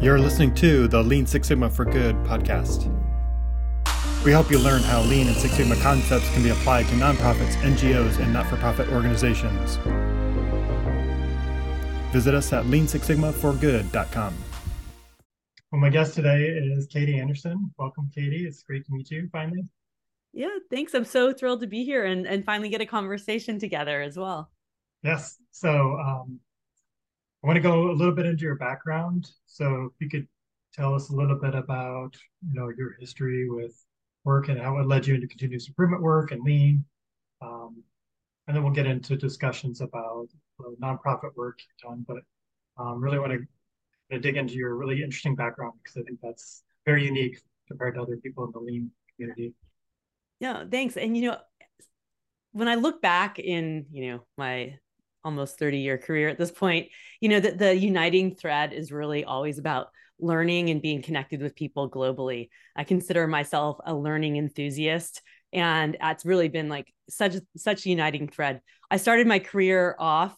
You're listening to the Lean Six Sigma for Good podcast. We help you learn how Lean and Six Sigma concepts can be applied to nonprofits, NGOs, and not for profit organizations. Visit us at leansixsigmaforgood.com. Well, my guest today is Katie Anderson. Welcome, Katie. It's great to meet you finally. Yeah, thanks. I'm so thrilled to be here and, and finally get a conversation together as well. Yes. So, um, I want to go a little bit into your background. So if you could tell us a little bit about, you know, your history with work and how it led you into continuous improvement work and lean. Um, and then we'll get into discussions about the nonprofit work you've done. But um, really want to, to dig into your really interesting background because I think that's very unique compared to other people in the lean community. Yeah, thanks. And you know, when I look back in, you know, my almost 30 year career at this point you know that the uniting thread is really always about learning and being connected with people globally. I consider myself a learning enthusiast and it's really been like such such a uniting thread. I started my career off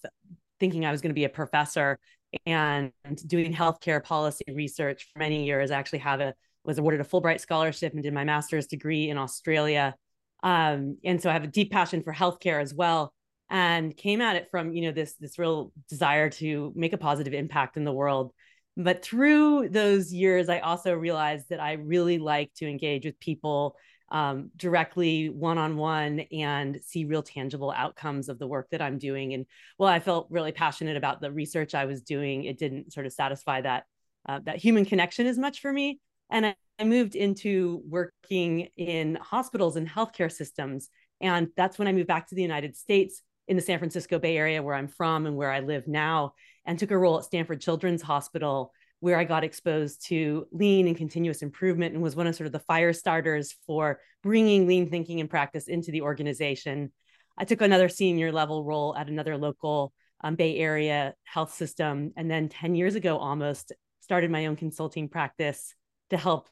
thinking i was going to be a professor and doing healthcare policy research for many years. I actually have a was awarded a fulbright scholarship and did my master's degree in australia. Um, and so i have a deep passion for healthcare as well and came at it from you know this this real desire to make a positive impact in the world. But through those years i also realized that i really like to engage with people um, directly one-on-one and see real tangible outcomes of the work that i'm doing. And well i felt really passionate about the research i was doing it didn't sort of satisfy that uh, that human connection as much for me. And I, I moved into working in hospitals and healthcare systems. And that's when i moved back to the united states in the San Francisco Bay Area, where I'm from and where I live now, and took a role at Stanford Children's Hospital, where I got exposed to lean and continuous improvement and was one of sort of the fire starters for bringing lean thinking and practice into the organization. I took another senior level role at another local um, Bay Area health system. And then 10 years ago, almost started my own consulting practice to help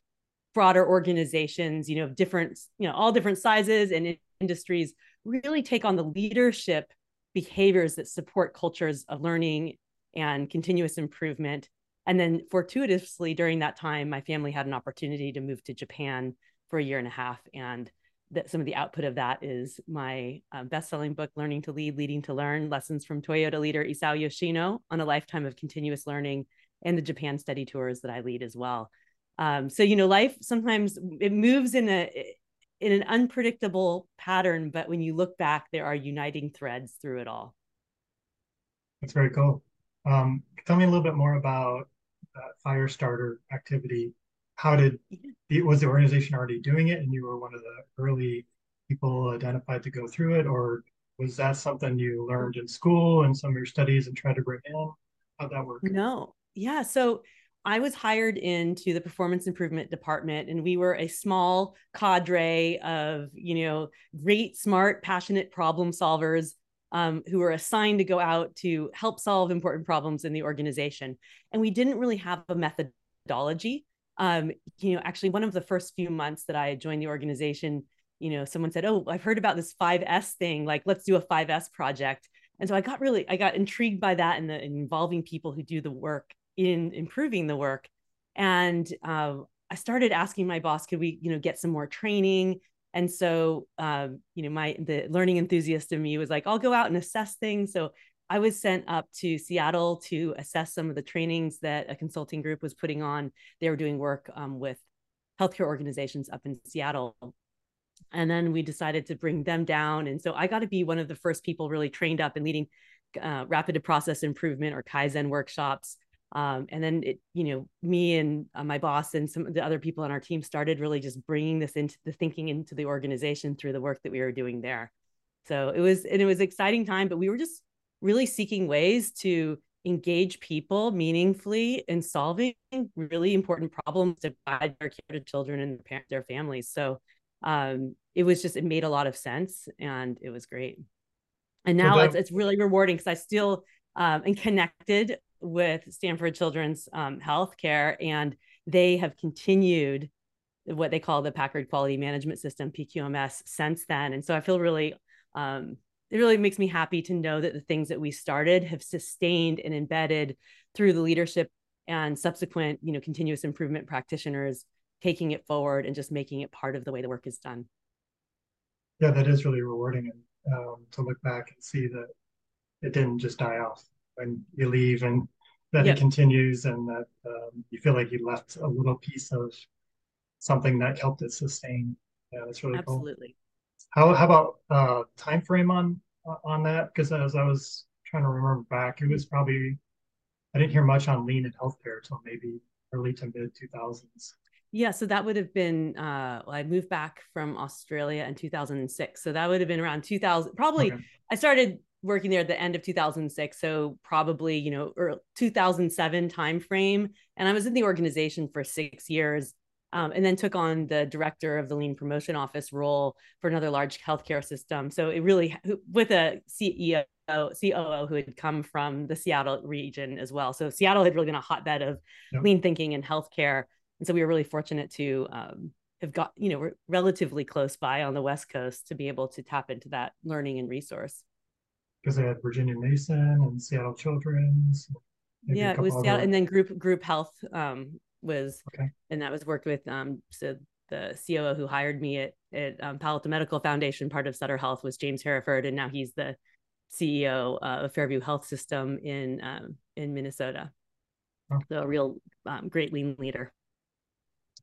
broader organizations, you know, of different, you know, all different sizes and industries really take on the leadership behaviors that support cultures of learning and continuous improvement. And then fortuitously during that time, my family had an opportunity to move to Japan for a year and a half. And that some of the output of that is my um, best-selling book, Learning to Lead, Leading to Learn, Lessons from Toyota leader Isao Yoshino on a lifetime of continuous learning and the Japan study tours that I lead as well. Um, so, you know, life sometimes it moves in a, in an unpredictable pattern, but when you look back, there are uniting threads through it all. That's very cool. Um, tell me a little bit more about that fire starter activity. How did was the organization already doing it, and you were one of the early people identified to go through it, or was that something you learned in school and some of your studies and tried to bring in? How'd that work? No, yeah. So I was hired into the performance improvement department, and we were a small cadre of, you know, great, smart, passionate problem solvers um, who were assigned to go out to help solve important problems in the organization. And we didn't really have a methodology. Um, you know, actually, one of the first few months that I joined the organization, you know, someone said, "Oh, I've heard about this 5S thing. Like, let's do a 5S project." And so I got really, I got intrigued by that and the involving people who do the work in improving the work. And uh, I started asking my boss, could we, you know, get some more training? And so, um, you know, my the learning enthusiast in me was like, I'll go out and assess things. So I was sent up to Seattle to assess some of the trainings that a consulting group was putting on. They were doing work um, with healthcare organizations up in Seattle. And then we decided to bring them down. And so I got to be one of the first people really trained up in leading uh, rapid process improvement or Kaizen workshops um, and then it you know me and uh, my boss and some of the other people on our team started really just bringing this into the thinking into the organization through the work that we were doing there. So it was and it was exciting time but we were just really seeking ways to engage people meaningfully in solving really important problems to guide their care to children and their, their families. So um, it was just it made a lot of sense and it was great. And now it's, it's really rewarding because i still um, and connected with Stanford Children's um, Healthcare, and they have continued what they call the Packard Quality Management System (PQMS) since then. And so I feel really, um, it really makes me happy to know that the things that we started have sustained and embedded through the leadership and subsequent, you know, continuous improvement practitioners taking it forward and just making it part of the way the work is done. Yeah, that is really rewarding and um, to look back and see that it didn't just die off when you leave and that yep. it continues and that um, you feel like you left a little piece of something that helped it sustain. Yeah, that's really Absolutely. cool. How how about uh time frame on on that? Because as I was trying to remember back, it was probably I didn't hear much on lean in healthcare until maybe early to mid two thousands. Yeah, so that would have been uh well, I moved back from Australia in 2006. So that would have been around 2000 probably okay. I started working there at the end of 2006 so probably you know or 2007 timeframe and i was in the organization for six years um, and then took on the director of the lean promotion office role for another large healthcare system so it really with a ceo COO who had come from the Seattle region as well. So Seattle had really been a hotbed of yep. lean thinking and healthcare, and so we were really fortunate to um, have got you know relatively close by on the West Coast to be able to tap into that learning and resource because they had Virginia Mason and Seattle Children's. Yeah, it was Seattle, and then group group health um, was, okay. and that was worked with um, so the COO who hired me at at um, Palo Alto Medical Foundation, part of Sutter Health, was James Hereford, and now he's the CEO uh, of Fairview Health System in um, in Minnesota. Oh. So a real um, great lean leader.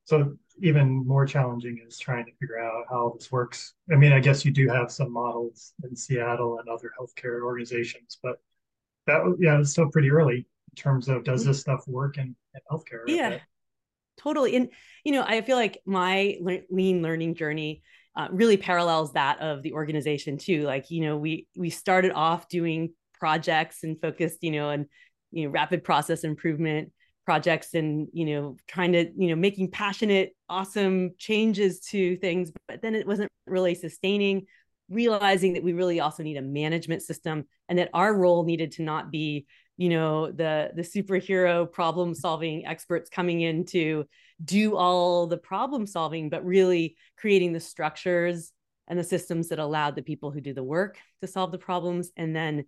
So even more challenging is trying to figure out how this works. I mean, I guess you do have some models in Seattle and other healthcare organizations, but that yeah, it's still pretty early in terms of does this stuff work in, in healthcare? Yeah, totally. And you know, I feel like my le- lean learning journey uh, really parallels that of the organization too. Like you know, we we started off doing projects and focused, you know, and you know, rapid process improvement projects and you know trying to you know making passionate awesome changes to things but then it wasn't really sustaining realizing that we really also need a management system and that our role needed to not be you know the the superhero problem solving experts coming in to do all the problem solving but really creating the structures and the systems that allowed the people who do the work to solve the problems and then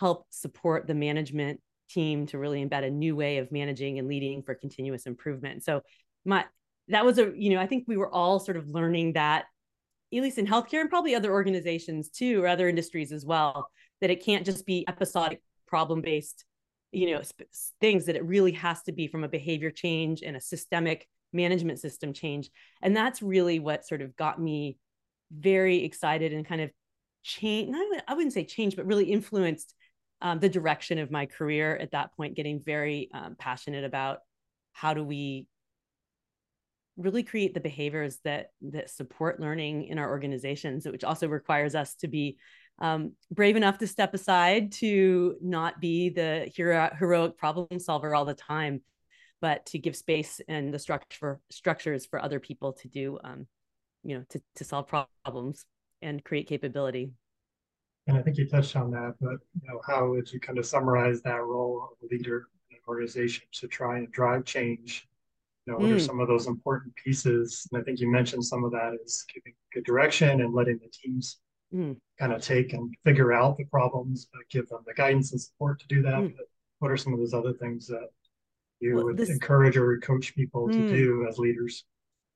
help support the management team to really embed a new way of managing and leading for continuous improvement. So my that was a you know I think we were all sort of learning that at least in healthcare and probably other organizations too or other industries as well that it can't just be episodic problem based you know sp- things that it really has to be from a behavior change and a systemic management system change and that's really what sort of got me very excited and kind of change I wouldn't say change but really influenced um, the direction of my career at that point, getting very um, passionate about how do we really create the behaviors that that support learning in our organizations, which also requires us to be um, brave enough to step aside to not be the hero, heroic problem solver all the time, but to give space and the structure structures for other people to do, um, you know, to to solve problems and create capability and I think you touched on that, but you know, how would you kind of summarize that role of a leader in an organization to try and drive change? You know, what mm. are some of those important pieces? And I think you mentioned some of that is giving good direction and letting the teams mm. kind of take and figure out the problems, but give them the guidance and support to do that. Mm. But what are some of those other things that you well, would this... encourage or coach people to mm. do as leaders?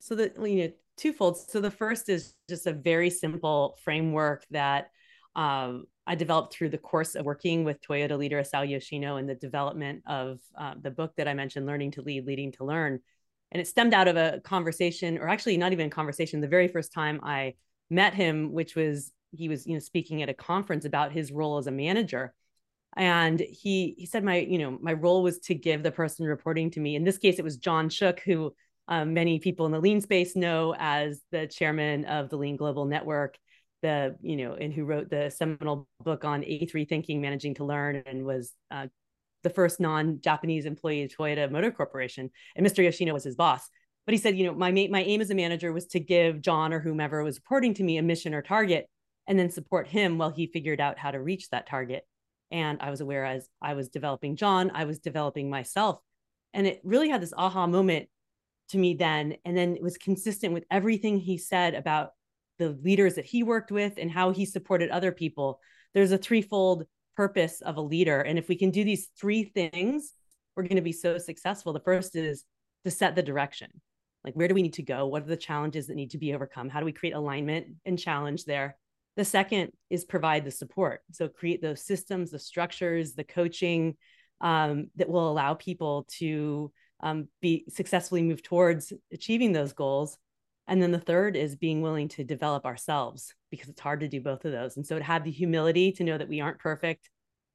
So the you know twofold. So the first is just a very simple framework that um, I developed through the course of working with Toyota leader Isao Yoshino in the development of uh, the book that I mentioned, Learning to Lead, Leading to Learn. And it stemmed out of a conversation, or actually not even a conversation, the very first time I met him, which was he was, you know, speaking at a conference about his role as a manager. And he he said my, you know, my role was to give the person reporting to me. In this case, it was John Shook, who um, many people in the lean space know as the chairman of the Lean Global Network the you know and who wrote the seminal book on A3 thinking managing to learn and was uh, the first non-Japanese employee of Toyota Motor Corporation. And Mr. Yoshino was his boss. But he said you know my my aim as a manager was to give John or whomever was reporting to me a mission or target and then support him while he figured out how to reach that target. And I was aware as I was developing John I was developing myself. And it really had this aha moment to me then. And then it was consistent with everything he said about the leaders that he worked with and how he supported other people there's a threefold purpose of a leader and if we can do these three things we're going to be so successful, the first is to set the direction. Like, where do we need to go? What are the challenges that need to be overcome? How do we create alignment and challenge there? The second is provide the support. So, create those systems, the structures, the coaching um, that will allow people to um, be successfully move towards achieving those goals. And then the third is being willing to develop ourselves because it's hard to do both of those. And so to have the humility to know that we aren't perfect.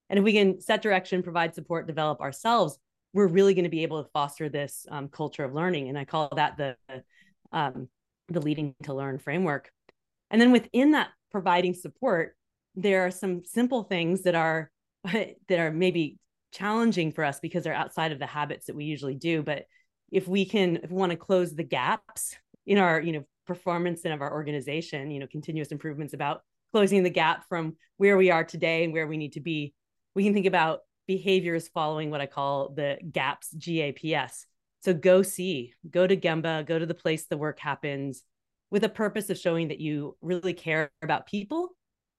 And if we can set direction, provide support, develop ourselves, we're really going to be able to foster this um, culture of learning. And I call that the um, the leading to learn framework. And then within that providing support, there are some simple things that are that are maybe challenging for us because they're outside of the habits that we usually do. But if we can, if we want to close the gaps in our, you know, performance and of our organization, you know, continuous improvements about closing the gap from where we are today and where we need to be, we can think about behaviors following what I call the GAPS, G-A-P-S. So go see, go to Gemba, go to the place the work happens with a purpose of showing that you really care about people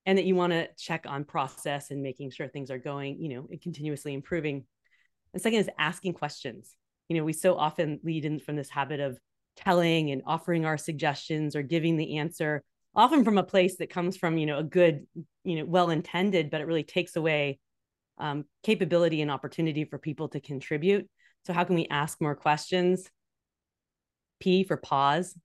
and that you want to check on process and making sure things are going, you know, continuously improving. And second is asking questions. You know, we so often lead in from this habit of telling and offering our suggestions or giving the answer, often from a place that comes from, you know, a good, you know, well intended, but it really takes away um, capability and opportunity for people to contribute. So, how can we ask more questions? P for pause,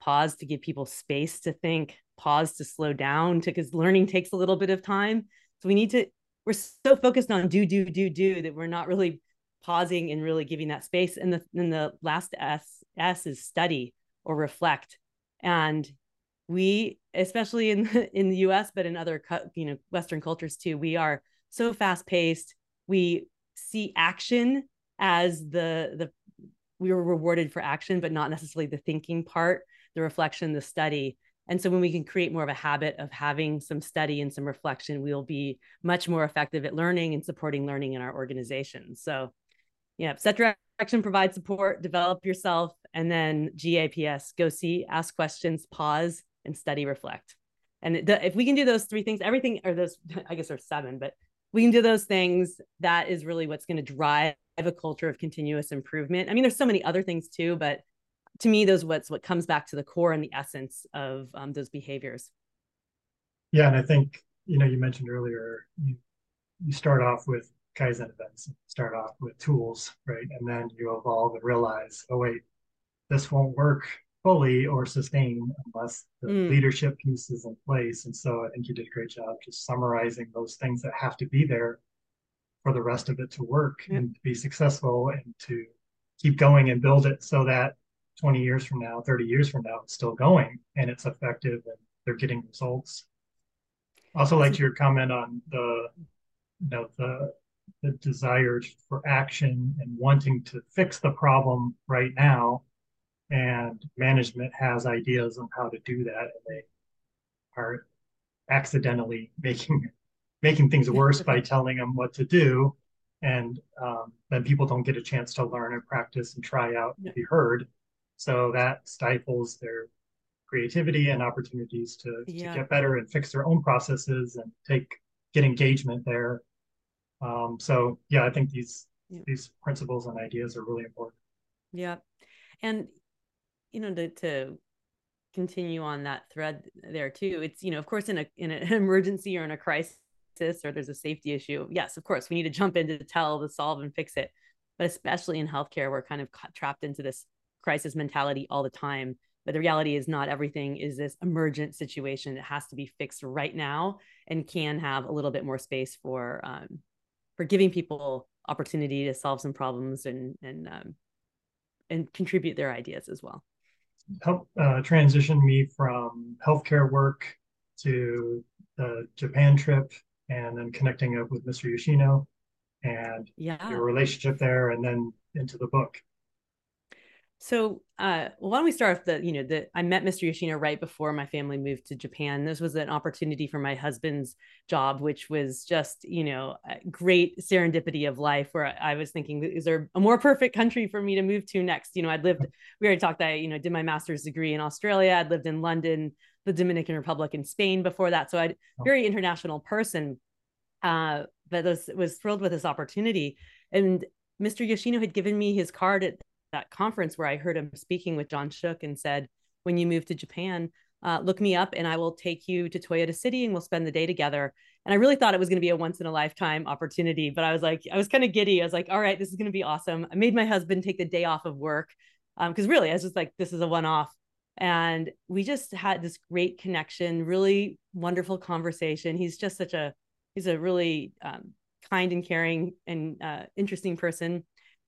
pause to give people space to think, pause to slow down because learning takes a little bit of time. So we need to, we're so focused on do, do, do, do that we're not really pausing and really giving that space. And the and the last S S is study or reflect. And we, especially in the, in the U.S., but in other you know Western cultures too, we are so fast paced. We see action as the the we were rewarded for action, but not necessarily the thinking part, the reflection, the study. And so when we can create more of a habit of having some study and some reflection, we'll be much more effective at learning and supporting learning in our organizations. So yeah, set direction, provide support, develop yourself, and then GAPS, go see, ask questions, pause, and study, reflect. And the, if we can do those three things, everything, or those, I guess there's seven, but we can do those things, that is really what's going to drive a culture of continuous improvement. I mean, there's so many other things too, but to me, those what's what comes back to the core and the essence of um, those behaviors. Yeah, and I think you know you mentioned earlier you you start off with kaizen events, start off with tools, right, and then you evolve and realize, oh wait, this won't work fully or sustain unless the mm. leadership piece is in place. And so I think you did a great job just summarizing those things that have to be there for the rest of it to work mm. and to be successful and to keep going and build it so that 20 years from now, 30 years from now, it's still going and it's effective and they're getting results. Also, like your comment on the, you know, the the desire for action and wanting to fix the problem right now, and management has ideas on how to do that, and they are accidentally making making things worse by telling them what to do, and um, then people don't get a chance to learn and practice and try out and be heard so that stifles their creativity and opportunities to, yeah. to get better and fix their own processes and take get engagement there. Um, so yeah, I think these yeah. these principles and ideas are really important. Yeah, and you know to to continue on that thread there too. It's you know of course in a in an emergency or in a crisis or there's a safety issue. Yes, of course we need to jump in to tell, to solve, and fix it. But especially in healthcare, we're kind of trapped into this crisis mentality all the time but the reality is not everything is this emergent situation it has to be fixed right now and can have a little bit more space for um, for giving people opportunity to solve some problems and and um, and contribute their ideas as well help uh, transition me from healthcare work to the japan trip and then connecting up with mr yoshino and yeah. your relationship there and then into the book so, uh, why don't we start with the, you know, the I met Mr. Yoshino right before my family moved to Japan. This was an opportunity for my husband's job, which was just, you know, great serendipity of life. Where I was thinking, is there a more perfect country for me to move to next? You know, I'd lived, we already talked. I, you know, did my master's degree in Australia. I'd lived in London, the Dominican Republic, and Spain before that. So I'd oh. very international person. Uh, but was was thrilled with this opportunity, and Mr. Yoshino had given me his card at that conference where I heard him speaking with John Shook and said, when you move to Japan, uh, look me up and I will take you to Toyota City and we'll spend the day together. And I really thought it was going to be a once in a lifetime opportunity, but I was like, I was kind of giddy. I was like, all right, this is going to be awesome. I made my husband take the day off of work because um, really I was just like, this is a one off. And we just had this great connection, really wonderful conversation. He's just such a, he's a really um, kind and caring and uh, interesting person.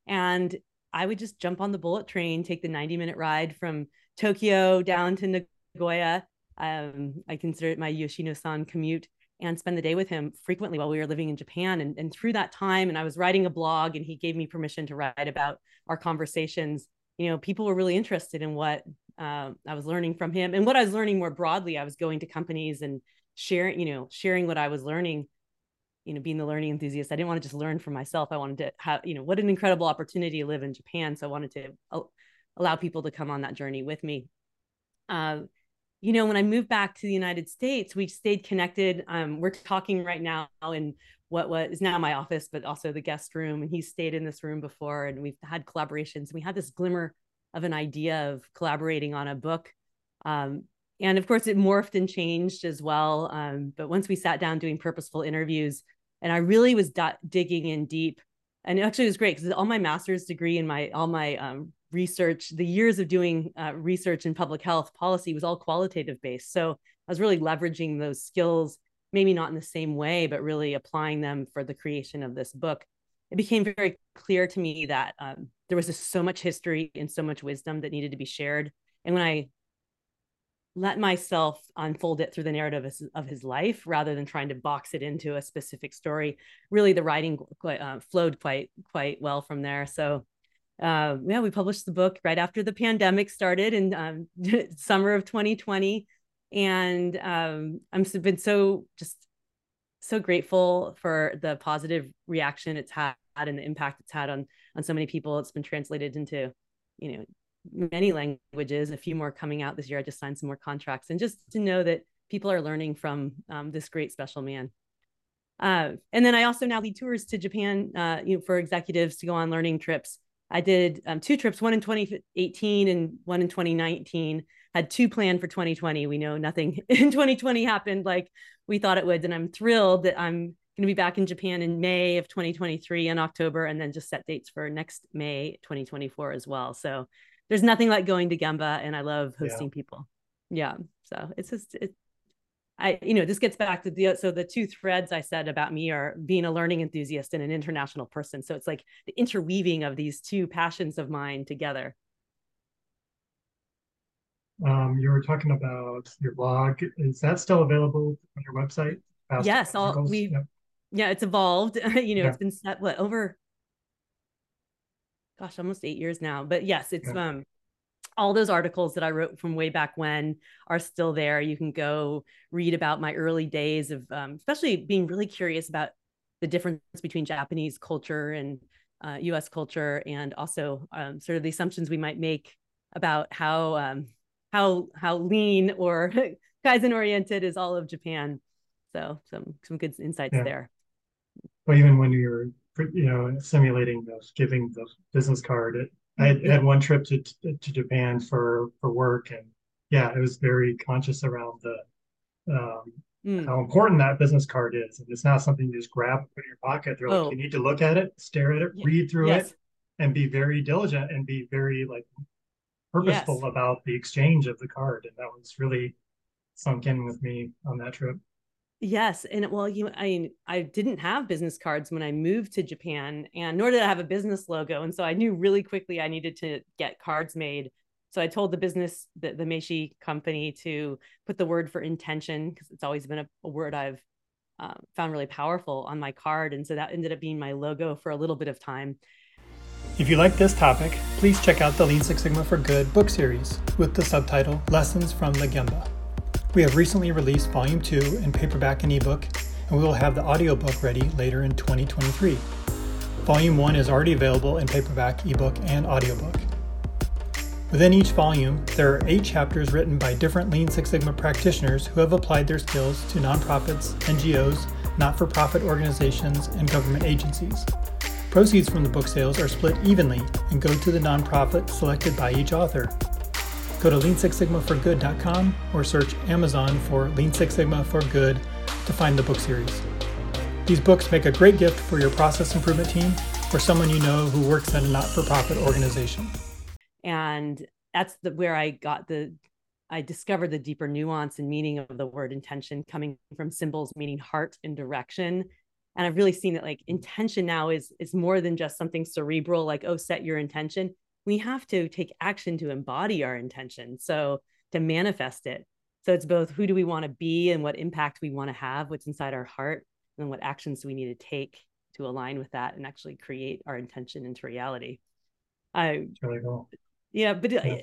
And I would just jump on the bullet train, take the 90 minute ride from Tokyo down to Nagoya. Um, I consider it my Yoshino san commute and spend the day with him frequently while we were living in Japan. And, and through that time, and I was writing a blog and he gave me permission to write about our conversations. You know, people were really interested in what uh, I was learning from him and what I was learning more broadly. I was going to companies and sharing, you know, sharing what I was learning you know, being the learning enthusiast, I didn't want to just learn for myself. I wanted to have, you know, what an incredible opportunity to live in Japan. So I wanted to allow people to come on that journey with me. Uh, you know, when I moved back to the United States, we stayed connected. Um, we're talking right now in what was is now my office, but also the guest room. And he stayed in this room before, and we've had collaborations. We had this glimmer of an idea of collaborating on a book. Um, and of course, it morphed and changed as well. Um, but once we sat down doing purposeful interviews, and I really was d- digging in deep. And actually, it was great because all my master's degree and my all my um, research, the years of doing uh, research in public health policy was all qualitative based. So I was really leveraging those skills, maybe not in the same way, but really applying them for the creation of this book. It became very clear to me that um, there was just so much history and so much wisdom that needed to be shared. And when I let myself unfold it through the narrative of his, of his, life rather than trying to box it into a specific story. Really, the writing quite, uh, flowed quite quite well from there. So, uh, yeah, we published the book right after the pandemic started in um, summer of 2020, and um, I'm been so just so grateful for the positive reaction it's had and the impact it's had on on so many people. It's been translated into you know many languages, a few more coming out this year. I just signed some more contracts, and just to know that people are learning from um, this great special man. Uh, and then I also now lead tours to Japan, uh, you know, for executives to go on learning trips. I did um, two trips, one in 2018 and one in 2019. Had two planned for 2020. We know nothing in 2020 happened like we thought it would, and I'm thrilled that I'm going to be back in Japan in May of 2023 in October, and then just set dates for next May 2024 as well. So there's nothing like going to Gemba and I love hosting yeah. people. Yeah. So it's just it I you know this gets back to the so the two threads I said about me are being a learning enthusiast and an international person. So it's like the interweaving of these two passions of mine together. Um, you were talking about your blog. Is that still available on your website? yes, all we yep. yeah, it's evolved. you know, yeah. it's been set what over gosh, almost eight years now. But yes, it's yeah. um all those articles that I wrote from way back when are still there. You can go read about my early days of, um, especially being really curious about the difference between Japanese culture and uh, U.S. culture, and also um, sort of the assumptions we might make about how um, how how lean or kaizen oriented is all of Japan. So some some good insights yeah. there. Well, even when you're you know, simulating those, giving the business card. It, I had, had, one trip to, to Japan for, for work and yeah, it was very conscious around the, um, mm. how important that business card is. And it's not something you just grab and put in your pocket. They're oh. like, you need to look at it, stare at it, yeah. read through yes. it and be very diligent and be very like purposeful yes. about the exchange of the card. And that was really sunk in with me on that trip. Yes, and well, you, I mean, I didn't have business cards when I moved to Japan, and nor did I have a business logo, and so I knew really quickly I needed to get cards made. So I told the business, the, the Meishi company, to put the word for intention because it's always been a, a word I've uh, found really powerful on my card, and so that ended up being my logo for a little bit of time. If you like this topic, please check out the Lean Six Sigma for Good book series with the subtitle Lessons from the Gemba. We have recently released Volume 2 in paperback and ebook, and we will have the audiobook ready later in 2023. Volume 1 is already available in paperback, ebook, and audiobook. Within each volume, there are eight chapters written by different Lean Six Sigma practitioners who have applied their skills to nonprofits, NGOs, not for profit organizations, and government agencies. Proceeds from the book sales are split evenly and go to the nonprofit selected by each author. Go to leansixsigmaforgood.com or search Amazon for Lean Six Sigma for Good to find the book series. These books make a great gift for your process improvement team or someone you know who works at a not for profit organization. And that's the, where I got the I discovered the deeper nuance and meaning of the word intention coming from symbols meaning heart and direction. And I've really seen that like intention now is is more than just something cerebral, like, oh, set your intention. We have to take action to embody our intention. So to manifest it. So it's both who do we want to be and what impact we want to have, what's inside our heart, and what actions do we need to take to align with that and actually create our intention into reality. I really cool. Yeah, but yeah.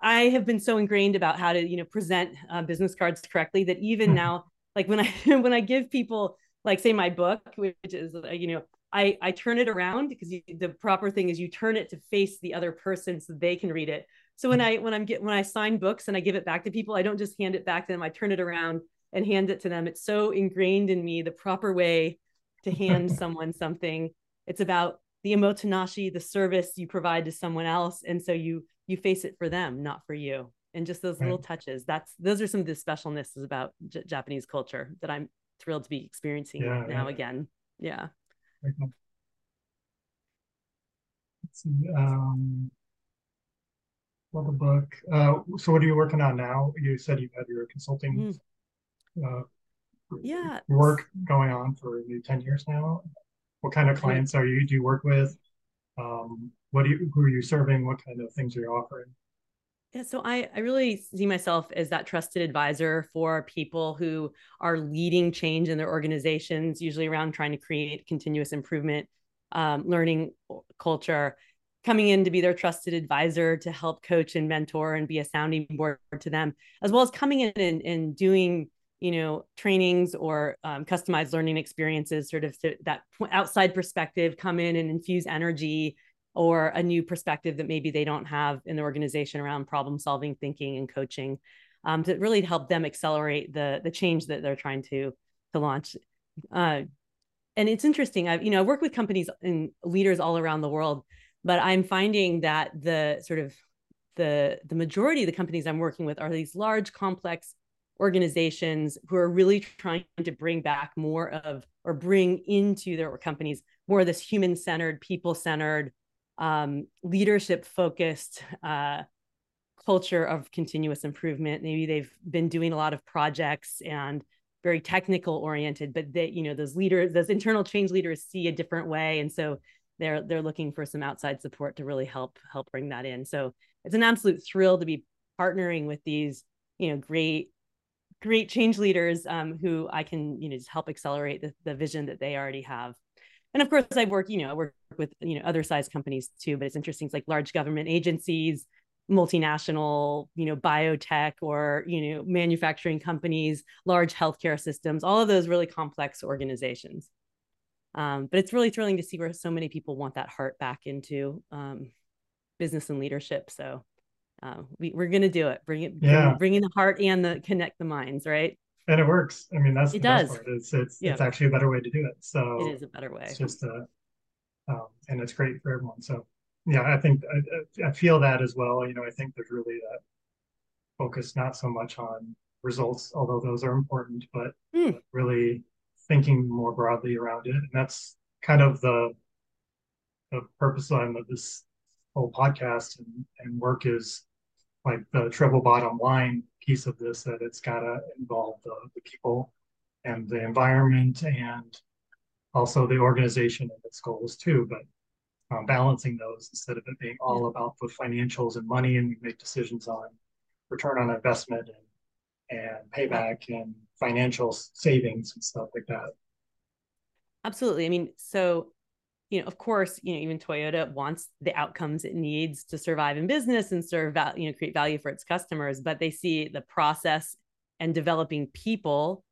I have been so ingrained about how to, you know, present uh, business cards correctly that even mm-hmm. now, like when I when I give people, like, say my book, which is, uh, you know, I I turn it around because you, the proper thing is you turn it to face the other person so they can read it. So when mm-hmm. I when I'm get when I sign books and I give it back to people, I don't just hand it back to them. I turn it around and hand it to them. It's so ingrained in me the proper way to hand someone something. It's about the omotenashi, the service you provide to someone else, and so you you face it for them, not for you. And just those right. little touches. That's those are some of the specialnesses about J- Japanese culture that I'm thrilled to be experiencing yeah, now yeah. again. Yeah. Let's see. Um, well, the book. Uh, so, what are you working on now? You said you had your consulting mm. uh, yeah work going on for maybe 10 years now what kind of clients are you do you work with um, what do you who are you serving what kind of things are you offering yeah, so I, I really see myself as that trusted advisor for people who are leading change in their organizations, usually around trying to create continuous improvement, um, learning culture, coming in to be their trusted advisor to help coach and mentor and be a sounding board to them, as well as coming in and, and doing you know trainings or um, customized learning experiences sort of that outside perspective come in and infuse energy or a new perspective that maybe they don't have in the organization around problem solving thinking and coaching um, to really help them accelerate the the change that they're trying to to launch. Uh, and it's interesting i've you know i work with companies and leaders all around the world but i'm finding that the sort of the the majority of the companies i'm working with are these large complex organizations who are really trying to bring back more of or bring into their companies more of this human centered, people centered, um, leadership focused uh, culture of continuous improvement. Maybe they've been doing a lot of projects and very technical oriented, but that you know, those leaders, those internal change leaders see a different way, and so they're they're looking for some outside support to really help help bring that in. So it's an absolute thrill to be partnering with these, you know, great great change leaders um, who I can, you know, just help accelerate the, the vision that they already have. And of course, I work, you know, I work with, you know, other size companies too, but it's interesting. It's like large government agencies, multinational, you know, biotech or, you know, manufacturing companies, large healthcare systems, all of those really complex organizations. Um, but it's really thrilling to see where so many people want that heart back into um, business and leadership. So uh, we, we're going to do it. Bring it, yeah. bring, bring in the heart and the connect the minds, right? And it works. I mean, that's it the does. Best part. It's it's yeah. it's actually a better way to do it. So it is a better way. It's just a, um, and it's great for everyone. So yeah, I think I, I feel that as well. You know, I think there's really that focus not so much on results, although those are important, but mm. really thinking more broadly around it. And that's kind of the the purpose of this whole podcast and, and work is like the triple bottom line piece of this that it's got to involve the, the people and the environment and also the organization and its goals too but um, balancing those instead of it being all about the financials and money and we make decisions on return on investment and, and payback and financial savings and stuff like that. Absolutely. I mean so you know, of course, you know, even Toyota wants the outcomes it needs to survive in business and serve, you know, create value for its customers, but they see the process and developing people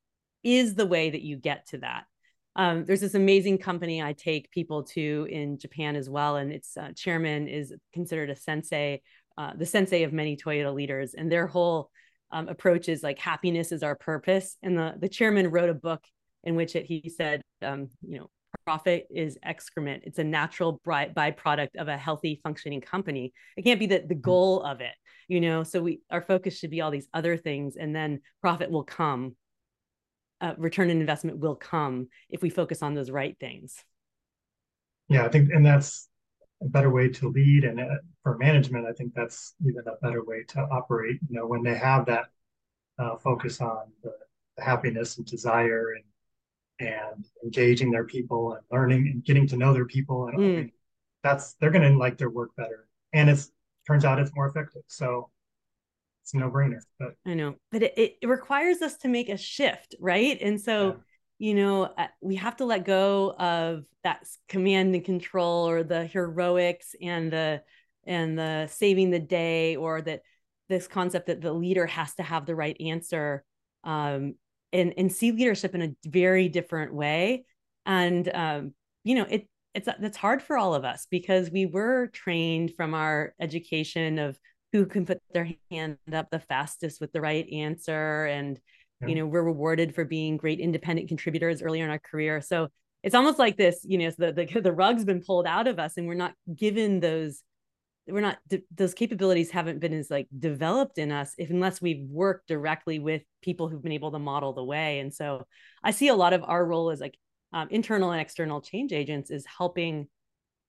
is the way that you get to that. Um, there's this amazing company I take people to in Japan as well, and its uh, chairman is considered a sensei, uh, the sensei of many Toyota leaders, and their whole um, approach is like happiness is our purpose. And the the chairman wrote a book in which it, he said, um, you know, profit is excrement. It's a natural byproduct of a healthy functioning company. It can't be the, the mm-hmm. goal of it, you know? So we, our focus should be all these other things and then profit will come. Uh, return on investment will come if we focus on those right things. Yeah, I think, and that's a better way to lead. And uh, for management, I think that's even a better way to operate. You know, when they have that uh, focus on the, the happiness and desire and and engaging their people and learning and getting to know their people and mm. that's they're going to like their work better and it's turns out it's more effective so it's no brainer but i know but it, it requires us to make a shift right and so yeah. you know uh, we have to let go of that command and control or the heroics and the and the saving the day or that this concept that the leader has to have the right answer um, and and see leadership in a very different way and um, you know it it's it's hard for all of us because we were trained from our education of who can put their hand up the fastest with the right answer and yeah. you know we're rewarded for being great independent contributors earlier in our career so it's almost like this you know the, the the rug's been pulled out of us and we're not given those we're not those capabilities haven't been as like developed in us if unless we've worked directly with people who've been able to model the way and so i see a lot of our role as like um, internal and external change agents is helping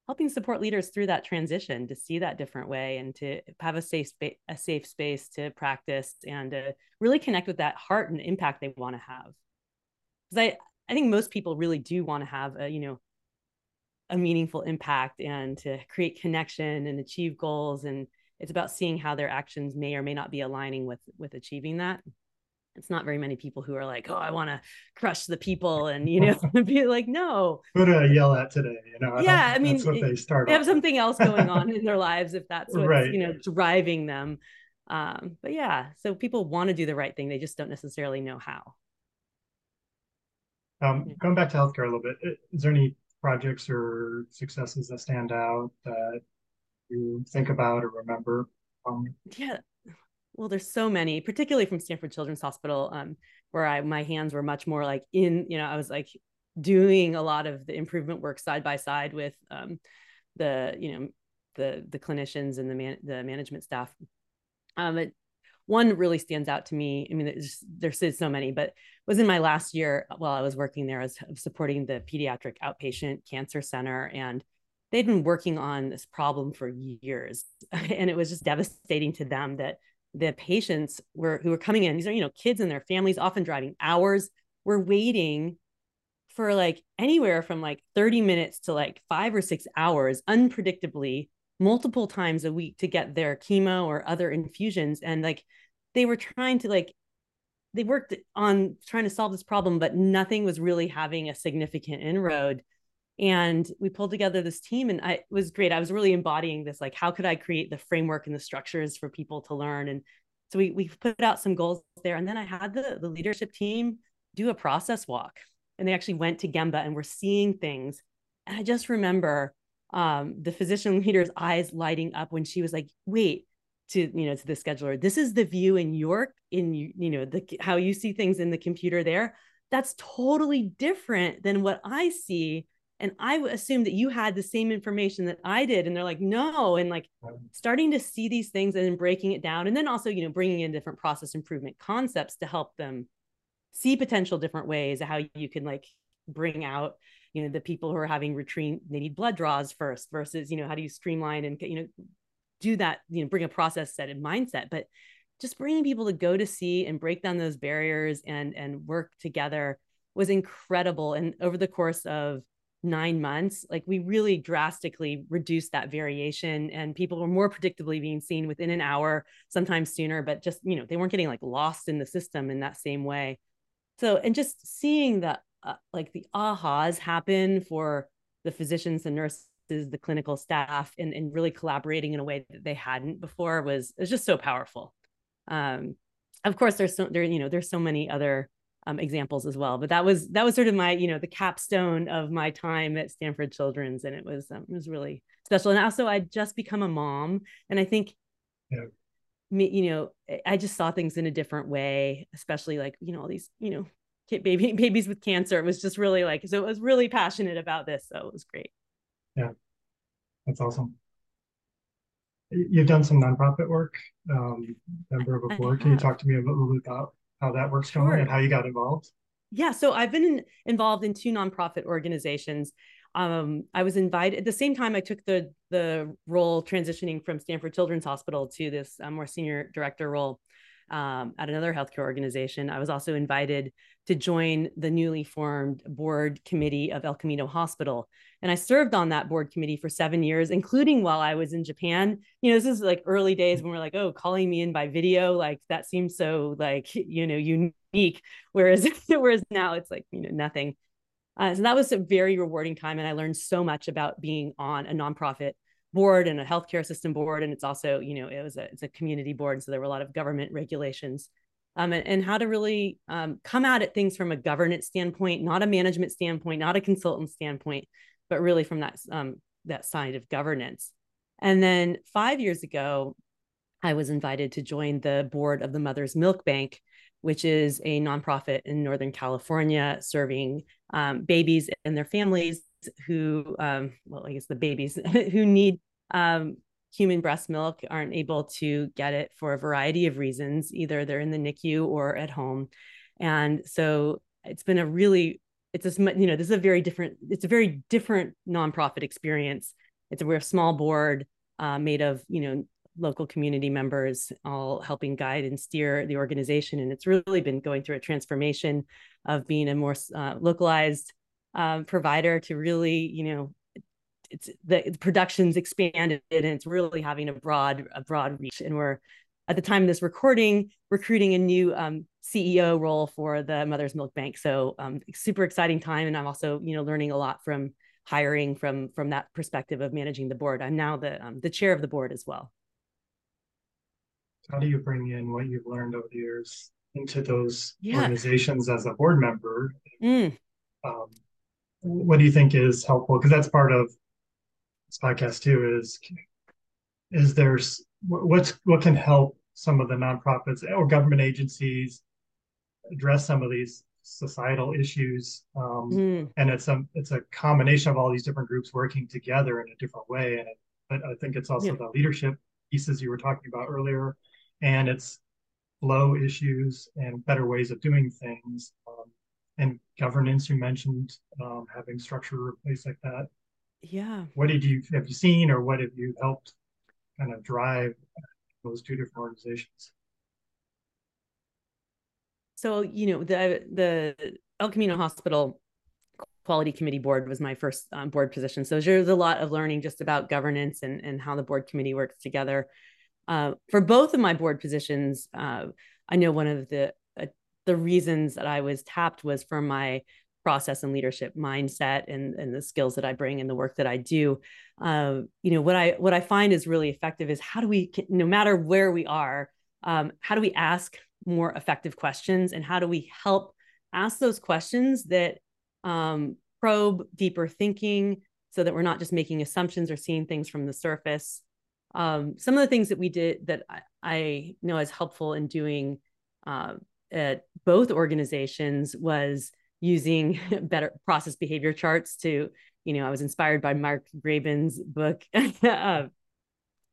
helping support leaders through that transition to see that different way and to have a safe space a safe space to practice and to really connect with that heart and impact they want to have. Because i i think most people really do want to have a you know a meaningful impact and to create connection and achieve goals and it's about seeing how their actions may or may not be aligning with with achieving that it's not very many people who are like oh i want to crush the people and you know be like no. Who do i yell at today you know? I yeah i mean what they start they have something else going on in their lives if that's what's right. you know driving them. Um but yeah so people want to do the right thing they just don't necessarily know how. Um, going back to healthcare a little bit, is there any projects or successes that stand out that you think about or remember? Um, yeah, well, there's so many, particularly from Stanford Children's Hospital, um, where I my hands were much more like in, you know, I was like doing a lot of the improvement work side by side with um, the, you know, the the clinicians and the man the management staff. Um, it, one really stands out to me. I mean, there's, there's so many, but was in my last year while I was working there, I was supporting the pediatric outpatient cancer center, and they'd been working on this problem for years, and it was just devastating to them that the patients were who were coming in. These are you know kids and their families, often driving hours, were waiting for like anywhere from like 30 minutes to like five or six hours unpredictably multiple times a week to get their chemo or other infusions and like they were trying to like they worked on trying to solve this problem but nothing was really having a significant inroad and we pulled together this team and I, it was great. I was really embodying this like how could i create the framework and the structures for people to learn? And so we, we put out some goals there and then i had the, the leadership team do a process walk and they actually went to gemba and were seeing things. And i just remember um, the physician leader's eyes lighting up when she was like, wait, to you know to the scheduler this is the view in york in you know the how you see things in the computer there. That's totally different than what i see and i would assume that you had the same information that i did and they're like no and like starting to see these things and then breaking it down and then also you know bringing in different process improvement concepts to help them see potential different ways of how you can like bring out you know the people who are having retreat they need blood draws first versus you know how do you streamline and you know do that you know bring a process set and mindset but just bringing people to go to see and break down those barriers and and work together was incredible and over the course of nine months like we really drastically reduced that variation and people were more predictably being seen within an hour sometimes sooner but just you know they weren't getting like lost in the system in that same way. So and just seeing the uh, like the ahas happen for the physicians and nurses the clinical staff and, and really collaborating in a way that they hadn't before was was just so powerful. Um of course there's so there you know there's so many other um, examples as well but that was that was sort of my you know the capstone of my time at stanford children's and it was um, it was really special and also i'd just become a mom and i think yeah. me you know i just saw things in a different way especially like you know all these you know kid baby babies with cancer. It was just really like so. It was really passionate about this, so it was great. Yeah, that's awesome. You've done some nonprofit work, um, member of a board. Can you talk to me a little bit about how that work's sure. going and how you got involved? Yeah, so I've been in, involved in two nonprofit organizations. Um, I was invited at the same time I took the the role transitioning from Stanford Children's Hospital to this uh, more senior director role um, at another healthcare organization. I was also invited to join the newly formed board committee of El Camino Hospital. And I served on that board committee for seven years, including while I was in Japan. You know, this is like early days when we're like, oh, calling me in by video, like that seems so like, you know, unique. Whereas, whereas now it's like, you know, nothing. Uh, so that was a very rewarding time. And I learned so much about being on a nonprofit board and a healthcare system board. And it's also, you know, it was a, it's a community board. So there were a lot of government regulations um, and, and, how to really um, come out at things from a governance standpoint, not a management standpoint, not a consultant standpoint, but really from that, um, that side of governance. And then five years ago, I was invited to join the board of the Mother's Milk Bank, which is a nonprofit in Northern California serving um, babies and their families who, um, well, I guess the babies who need um, human breast milk aren't able to get it for a variety of reasons. Either they're in the NICU or at home. And so it's been a really, it's a, you know, this is a very different, it's a very different nonprofit experience. It's a, we're a small board uh, made of, you know, local community members all helping guide and steer the organization. And it's really been going through a transformation of being a more uh, localized um, provider to really, you know, it's the production's expanded and it's really having a broad, a broad reach. And we're at the time of this recording, recruiting a new um, CEO role for the Mother's Milk Bank. So um, super exciting time. And I'm also, you know, learning a lot from hiring from from that perspective of managing the board. I'm now the um, the chair of the board as well. How do you bring in what you've learned over the years into those yeah. organizations as a board member? Mm. Um, what do you think is helpful? Because that's part of this podcast too. Is is there's what's what can help some of the nonprofits or government agencies address some of these societal issues um, mm. and it's a it's a combination of all these different groups working together in a different way and it, but i think it's also yeah. the leadership pieces you were talking about earlier and it's flow issues and better ways of doing things um, and governance you mentioned um, having structure in place like that yeah. What did you have you seen or what have you helped kind of drive those two different organizations? So you know the the el camino hospital quality committee board was my first um, board position. So there's a lot of learning just about governance and and how the board committee works together. Uh, for both of my board positions uh, i know one of the uh, the reasons that i was tapped was for my process and leadership mindset and, and the skills that I bring and the work that I do. Uh, you know, what I what I find is really effective is how do we, no matter where we are, um, how do we ask more effective questions and how do we help ask those questions that um, probe deeper thinking so that we're not just making assumptions or seeing things from the surface. Um, some of the things that we did that I, I know is helpful in doing uh, at both organizations was using better process behavior charts to, you know, I was inspired by Mark Graban's book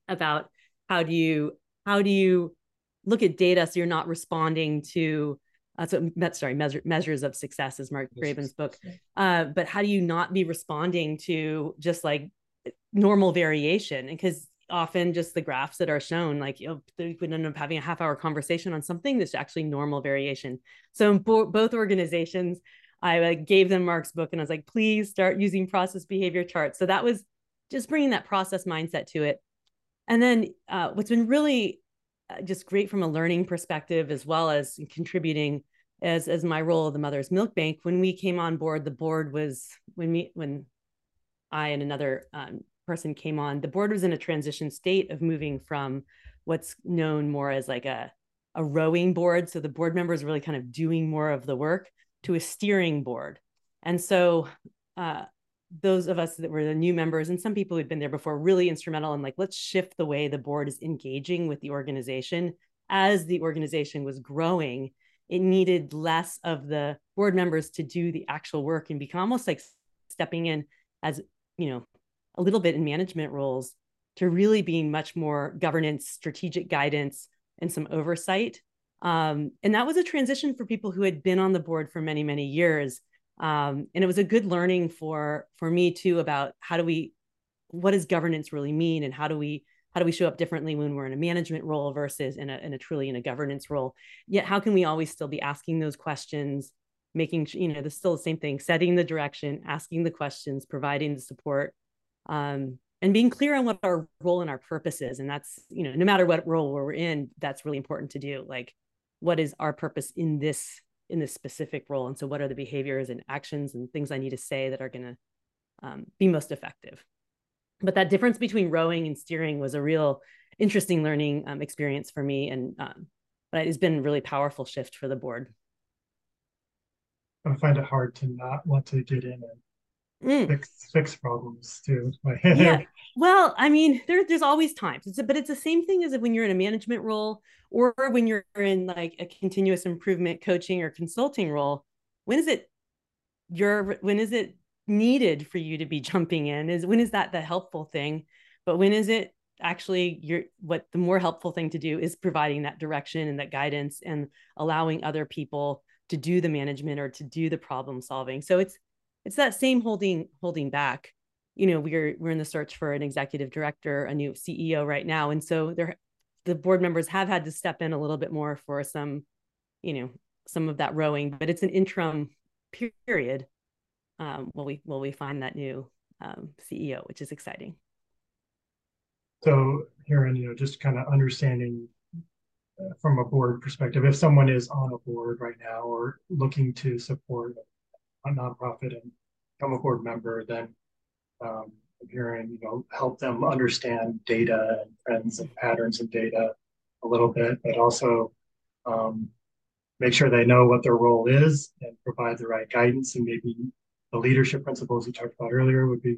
about how do you how do you look at data so you're not responding to uh, so sorry measure, measures of success is Mark Graban's book, uh, but how do you not be responding to just like normal variation? Because often just the graphs that are shown like you know we would end up having a half hour conversation on something that's actually normal variation. So in bo- both organizations i like, gave them mark's book and i was like please start using process behavior charts. So that was just bringing that process mindset to it. And then uh, what's been really uh, just great from a learning perspective as well as contributing as as my role of the mother's milk bank when we came on board the board was when we when i and another um, person came on, the board was in a transition state of moving from what's known more as like a, a rowing board. So the board members really kind of doing more of the work to a steering board. And so uh, those of us that were the new members and some people who'd been there before really instrumental in like, let's shift the way the board is engaging with the organization as the organization was growing it needed less of the board members to do the actual work and become almost like stepping in as you know a little bit in management roles to really being much more governance strategic guidance and some oversight um, and that was a transition for people who had been on the board for many many years. Um, and it was a good learning for for me too about how do we what does governance really mean? And how do we how do we show up differently when we're in a management role versus in a, in a truly in a governance role? Yet how can we always still be asking those questions making you know there's still the same thing setting the direction asking the questions providing the support um, and being clear on what our role and our purpose is. And that's you know no matter what role we're in that's really important to do. Like what is our purpose in this in this specific role? And so what are the behaviors and actions and things i need to say that are going to um, be most effective? But that difference between rowing and steering was a real interesting learning um, experience for me and um, but it's been a really powerful shift for the board. I find it hard to not want to get in and mm. fix fix problems too yeah. well i mean there, there's always times. It's a, but it's the same thing as when you're in a management role or when you're in like a continuous improvement coaching or consulting role when is it your when is it needed for you to be jumping in? Is when is that the helpful thing? But when is it actually you're what the more helpful thing to do is providing that direction and that guidance and allowing other people to do the management or to do the problem solving. So it's it's that same holding holding back you know we're we're in the search for an executive director a new ceo right now and so there the board members have had to step in a little bit more for some you know some of that rowing but it's an interim period um, while we while we find that new um, CEO, which is exciting. So, Heron, you know, just kind of understanding uh, from a board perspective, if someone is on a board right now or looking to support a nonprofit and become a board member, then um, you know, help them understand data and trends and patterns of data a little bit, but also um, make sure they know what their role is and provide the right guidance and maybe the leadership principles you talked about earlier would be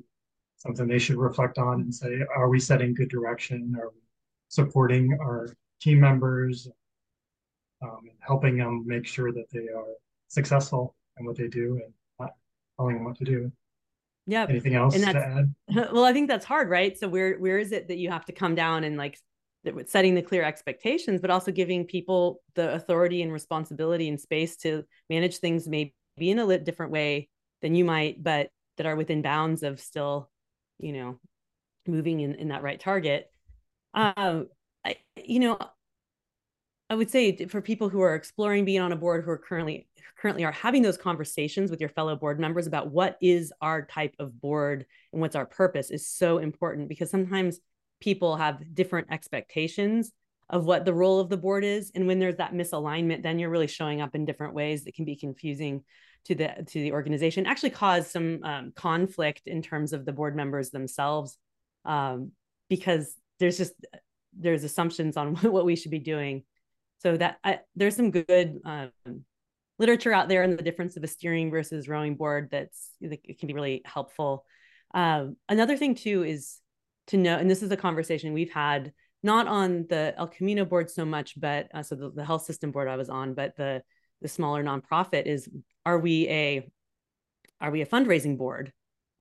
something they should reflect on and say, are we setting good direction? Are we supporting our team members um, and helping them make sure that they are successful in what they do and not telling them what to do? Yeah. Anything else and to add? Well, I think that's hard, right? So where where is it that you have to come down and like setting the clear expectations, but also giving people the authority and responsibility and space to manage things maybe in a different way than you might, but that are within bounds of still, you know, moving in, in that right target. Um, I, you know, I would say for people who are exploring being on a board who are currently currently are having those conversations with your fellow board members about what is our type of board and what's our purpose is so important because sometimes people have different expectations of what the role of the board is and when there's that misalignment then you're really showing up in different ways that can be confusing to the to the organization actually cause some um, conflict in terms of the board members themselves um, because there's just there's assumptions on what we should be doing so that I, there's some good um, literature out there on the difference of a steering versus rowing board that's it can be really helpful. Um, another thing too is to know and this is a conversation we've had not on the el camino board so much but uh, so the, the health system board i was on but the the smaller nonprofit is are we a are we a fundraising board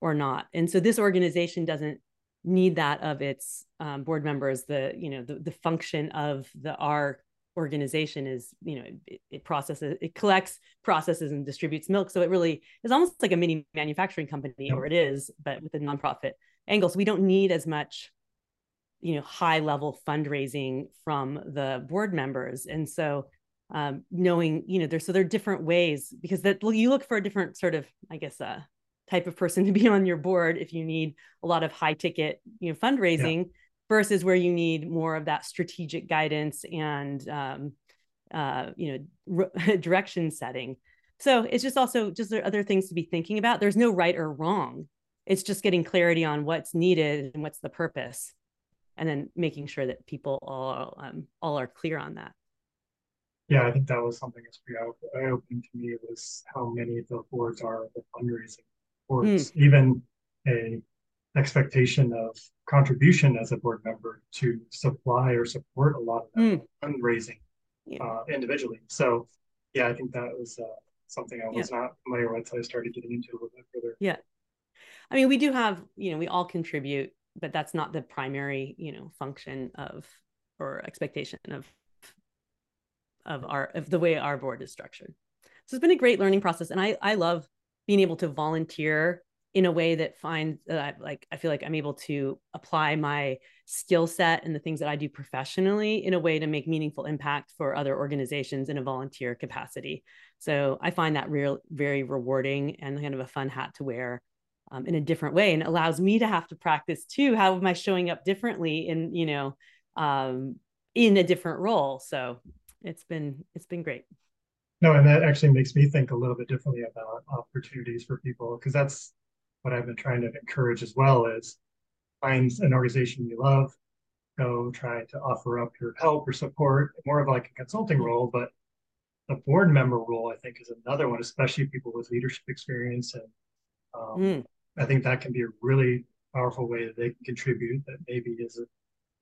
or not? And so this organization doesn't need that of its um, board members the you know the, the function of the our organization is you know it, it, processes it collects processes and distributes milk. So it really is almost like a mini manufacturing company or it is but with a nonprofit angle. So we don't need as much you know high level fundraising from the board members. And so um, knowing you know there's so there are different ways because that you look for a different sort of i guess uh, type of person to be on your board if you need a lot of high ticket you know fundraising. yeah. Versus where you need more of that strategic guidance and um, uh, you know direction setting. So it's just also just there other things to be thinking about. There's no right or wrong. It's just getting clarity on what's needed and what's the purpose and then making sure that people all um, all are clear on that. Yeah, I think that was something that's pretty eye opening to me was how many of the boards are the fundraising boards, mm. even a expectation of contribution as a board member to supply or support a lot of mm. fundraising yeah. uh, individually. So Yeah, I think that was uh, something I was yeah. not familiar with. So I started getting into a little bit further. Yeah. I mean, we do have, you know, we all contribute, but that's not the primary, you know, function of or expectation of of our of the way our board is structured. So it's been a great learning process, and I I love being able to volunteer in a way that finds that I like I feel like I'm able to apply my skill set and the things that I do professionally in a way to make meaningful impact for other organizations in a volunteer capacity. So I find that real very rewarding and kind of a fun hat to wear um, in a different way and allows me to have to practice too how am I showing up differently in you know um, in a different role. So it's been it's been great. No, and that actually makes me think a little bit differently about opportunities for people because that's what I've been trying to encourage as well is find an organization you love, go try to offer up your help or support, more of like a consulting role, but the board member role, I think, is another one, especially people with leadership experience. And um, mm. I think that can be a really powerful way that they can contribute that maybe is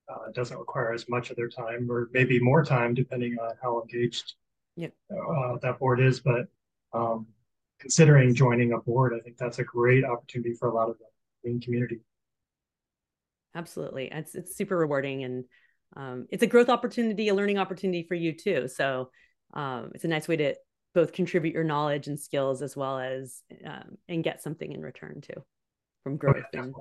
uh, doesn't require as much of their time or maybe more time depending on how engaged yep. uh, that board is. But um, considering joining a board, I think that's a great opportunity for a lot of the community. Absolutely, it's it's super rewarding and um, it's a growth opportunity, a learning opportunity for you too. So um, it's a nice way to both contribute your knowledge and skills as well as um, and get something in return too from growth and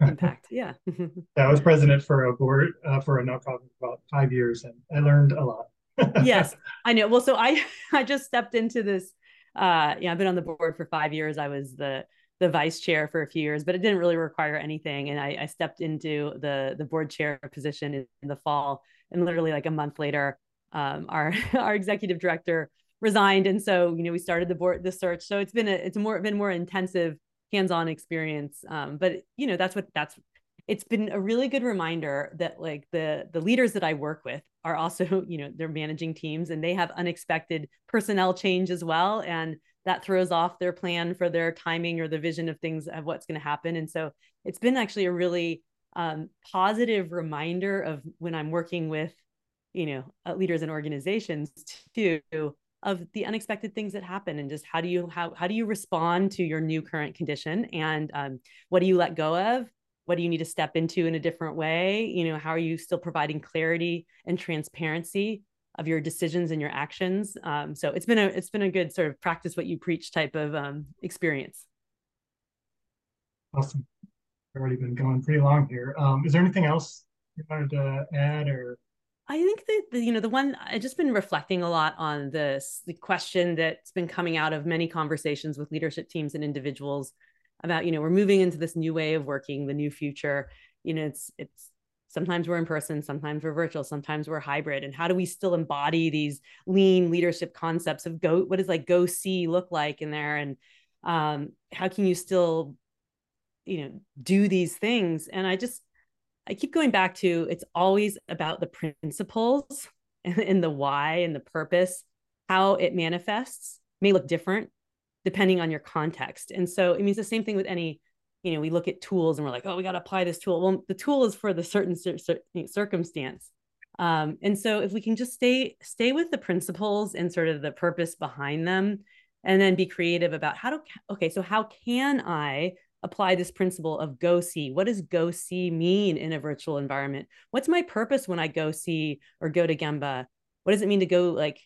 impact. Yeah. yeah, I was president for a board uh, for a nonprofit for about five years, and I learned a lot. yes, I know. Well, so I I just stepped into this uh, yeah, I've been on the board for five years. I was the the vice chair for a few years, but it didn't really require anything. And I, I stepped into the the board chair position in, in, the fall, and literally like a month later, um, our our executive director resigned, and so you know we started the board the search. So it's been a it's more been more intensive hands-on experience. Um, but you know that's what that's it's been a really good reminder that like the the leaders that I work with are also, you know, they're managing teams and they have unexpected personnel change as well. And that throws off their plan for their timing or the vision of things of what's going to happen. And so it's been actually a really um, positive reminder of when I'm working with, you know, uh, leaders and organizations too of the unexpected things that happen and just how do you how how do you respond to your new current condition and um, what do you let go of what do you need to step into in a different way? You know how are you still providing clarity and transparency of your decisions and your actions? Um, so it's been a it's been a good sort of practice what you preach type of um, experience. Awesome. I've already been going pretty long here. Um, is there anything else you wanted to add or? I think that the, you know the one I've just been reflecting a lot on this the question that's been coming out of many conversations with leadership teams and individuals about you know we're moving into this new way of working the new future. You know it's it's sometimes we're in person sometimes we're virtual sometimes we're hybrid. And how do we still embody these lean leadership concepts of go what does like go see look like in there? And um, how can you still you know do these things? And i just i keep going back to it's always about the principles and the why and the purpose how it manifests may look different depending on your context. And so it means the same thing with any, you know, we look at tools and we're like, oh, we got to apply this tool. Well, the tool is for the certain cir- cir- circumstance. Um, and so if we can just stay stay with the principles and sort of the purpose behind them, and then be creative about how to okay, so how can I apply this principle of go see? What does go see mean in a virtual environment? What's my purpose when I go see or go to Gemba? What does it mean to go like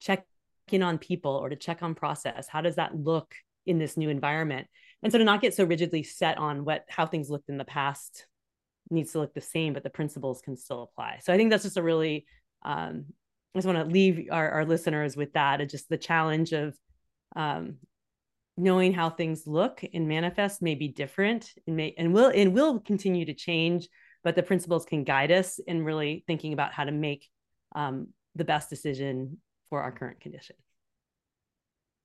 check in on people or to check on process. How does that look in this new environment? And so to not get so rigidly set on what how things looked in the past needs to look the same but the principles can still apply. So i think that's just a really um, i just want to leave our, our listeners with that and just the challenge of um, knowing how things look and manifest may be different and may and will and will continue to change but the principles can guide us in really thinking about how to make um, the best decision for our current condition.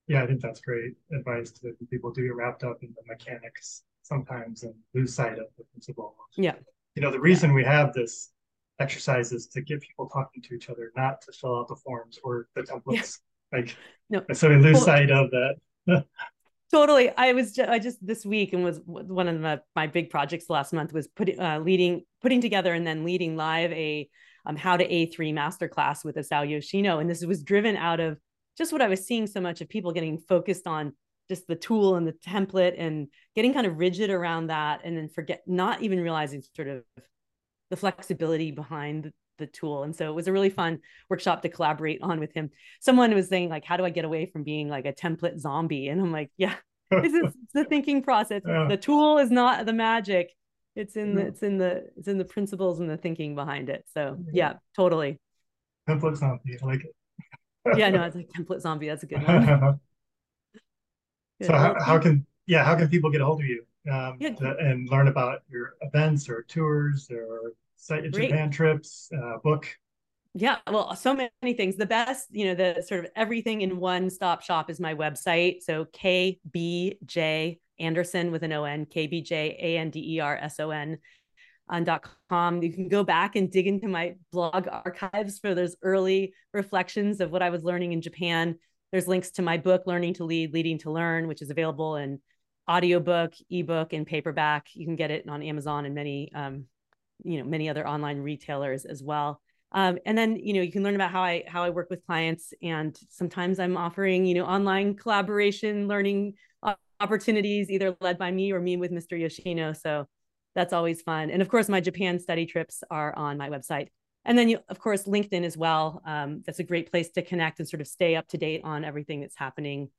Yeah, I think that's great advice to people to get wrapped up in the mechanics sometimes and lose sight of the principle. Yeah. You know, the reason yeah. we have this exercise is to get people talking to each other, not to fill out the forms or the templates. Yeah. Like, no. so we lose well, sight of that. totally. I was just, I just this week and was one of my, my big projects last month was putting uh, leading putting together and then leading live a um, how to A3 masterclass with Isao Yoshino. And this was driven out of just what I was seeing so much of people getting focused on just the tool and the template and getting kind of rigid around that and then forget not even realizing sort of the flexibility behind the tool. And so it was a really fun workshop to collaborate on with him. Someone was saying like how do i get away from being like a template zombie? And i'm like yeah this is the thinking process. Yeah. the tool is not the magic it's in the it's in the it's in the principles and the thinking behind it so yeah totally template zombie i like it yeah no it's like template zombie that's a good one so how, how can yeah how can people get a hold of you um, yeah. to, and learn about your events or tours or site Japan trips, uh, book? Yeah, well, so many things. The best, you know, the sort of everything in one stop shop is my website. So KBJ Anderson with an O N, K B J A N D E R S O N on com. You can go back and dig into my blog archives for those early reflections of what I was learning in Japan. There's links to my book, Learning to Lead, Leading to Learn, which is available in audiobook, ebook, and paperback. You can get it on Amazon and many um, you know many other online retailers as well um, and then you know you can learn about how i how i work with clients and sometimes i'm offering you know online collaboration learning opportunities either led by me or me with mr yoshino. So that's always fun. And of course my japan study trips are on my website. And then you of course linkedin as well. Um, that's a great place to connect and sort of stay up to date on everything that's happening.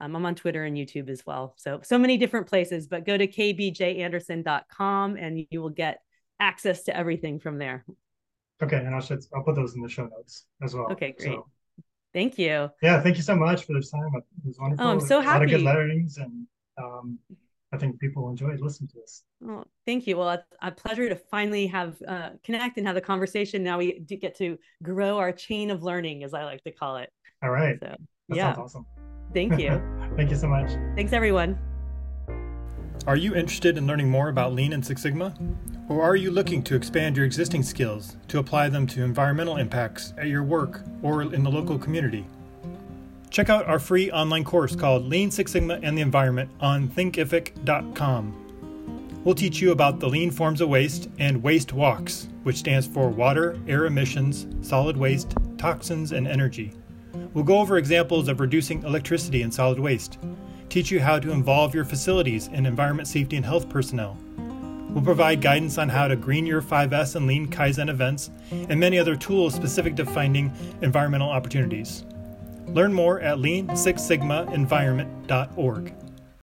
Um, i'm on twitter and youtube as well. So so many different places but go to kbjanderson.com and you will get access to everything from there. Okay, and I'll should, I'll put those in the show notes as well. Okay, great. So, thank you. Yeah, thank you so much for this time. It was wonderful. Oh, I'm so happy. A lot of good learnings, and um, I think people enjoyed listening to this. Oh, thank you. Well, it's a pleasure to finally have uh, connect and have the conversation. Now we get to grow our chain of learning, as I like to call it. All right. So, that yeah. awesome. Thank you. thank you so much. Thanks, everyone. Are you interested in learning more about Lean and Six Sigma? Or are you looking to expand your existing skills to apply them to environmental impacts at your work or in the local community? Check out our free online course called Lean Six Sigma and the Environment on thinkific.com. We'll teach you about the lean forms of waste and waste walks, which stands for water, air emissions, solid waste, toxins, and energy. We'll go over examples of reducing electricity and solid waste teach you how to involve your facilities and environment safety and health personnel. We'll provide guidance on how to green your 5S and Lean Kaizen events, and many other tools specific to finding environmental opportunities. Learn more at lean6sigmaenvironment.org.